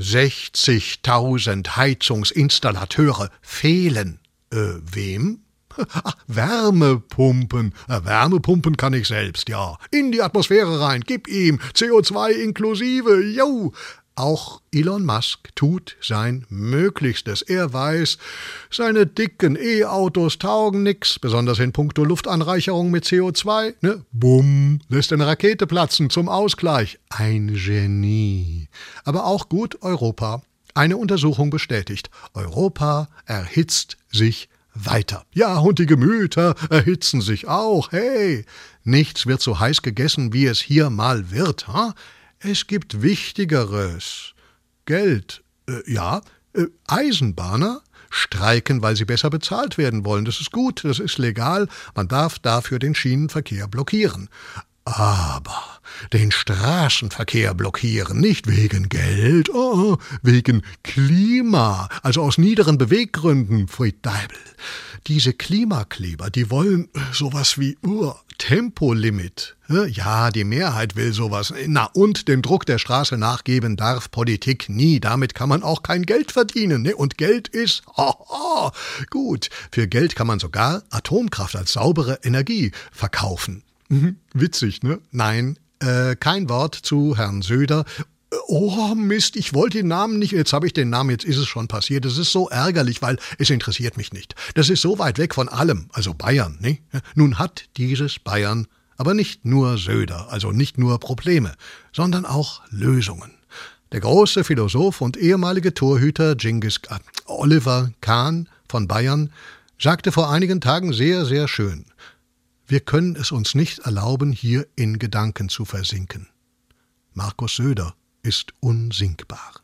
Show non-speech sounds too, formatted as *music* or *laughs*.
60.000 Heizungsinstallateure fehlen. Äh, wem? Ach, Wärmepumpen. Äh, Wärmepumpen kann ich selbst, ja. In die Atmosphäre rein, gib ihm. CO2 inklusive, jo. Auch Elon Musk tut sein Möglichstes. Er weiß, seine dicken E-Autos taugen nix, besonders in puncto Luftanreicherung mit CO2. Ne? Bumm, lässt eine Rakete platzen zum Ausgleich. Ein Genie. Aber auch gut Europa. Eine Untersuchung bestätigt, Europa erhitzt sich weiter. Ja, und die Gemüter erhitzen sich auch. Hey, nichts wird so heiß gegessen, wie es hier mal wird. Ha? Es gibt Wichtigeres. Geld. Äh, ja, äh, Eisenbahner streiken, weil sie besser bezahlt werden wollen. Das ist gut, das ist legal. Man darf dafür den Schienenverkehr blockieren. Aber den Straßenverkehr blockieren, nicht wegen Geld, oh, wegen Klima, also aus niederen Beweggründen, Fried Deibel. Diese Klimakleber, die wollen sowas wie uh, Tempolimit. Ja, die Mehrheit will sowas. Na, und dem Druck der Straße nachgeben darf Politik nie. Damit kann man auch kein Geld verdienen. Ne? Und Geld ist, *laughs* oh, oh, gut. Für Geld kann man sogar Atomkraft als saubere Energie verkaufen. Mhm. Witzig, ne? Nein, äh, kein Wort zu Herrn Söder Oh Mist, ich wollte den Namen nicht, jetzt habe ich den Namen, jetzt ist es schon passiert. Das ist so ärgerlich, weil es interessiert mich nicht. Das ist so weit weg von allem, also Bayern, ne? Nun hat dieses Bayern aber nicht nur Söder, also nicht nur Probleme, sondern auch Lösungen. Der große Philosoph und ehemalige Torhüter Genghis Oliver Kahn von Bayern sagte vor einigen Tagen sehr, sehr schön, wir können es uns nicht erlauben, hier in Gedanken zu versinken. Markus Söder ist unsinkbar.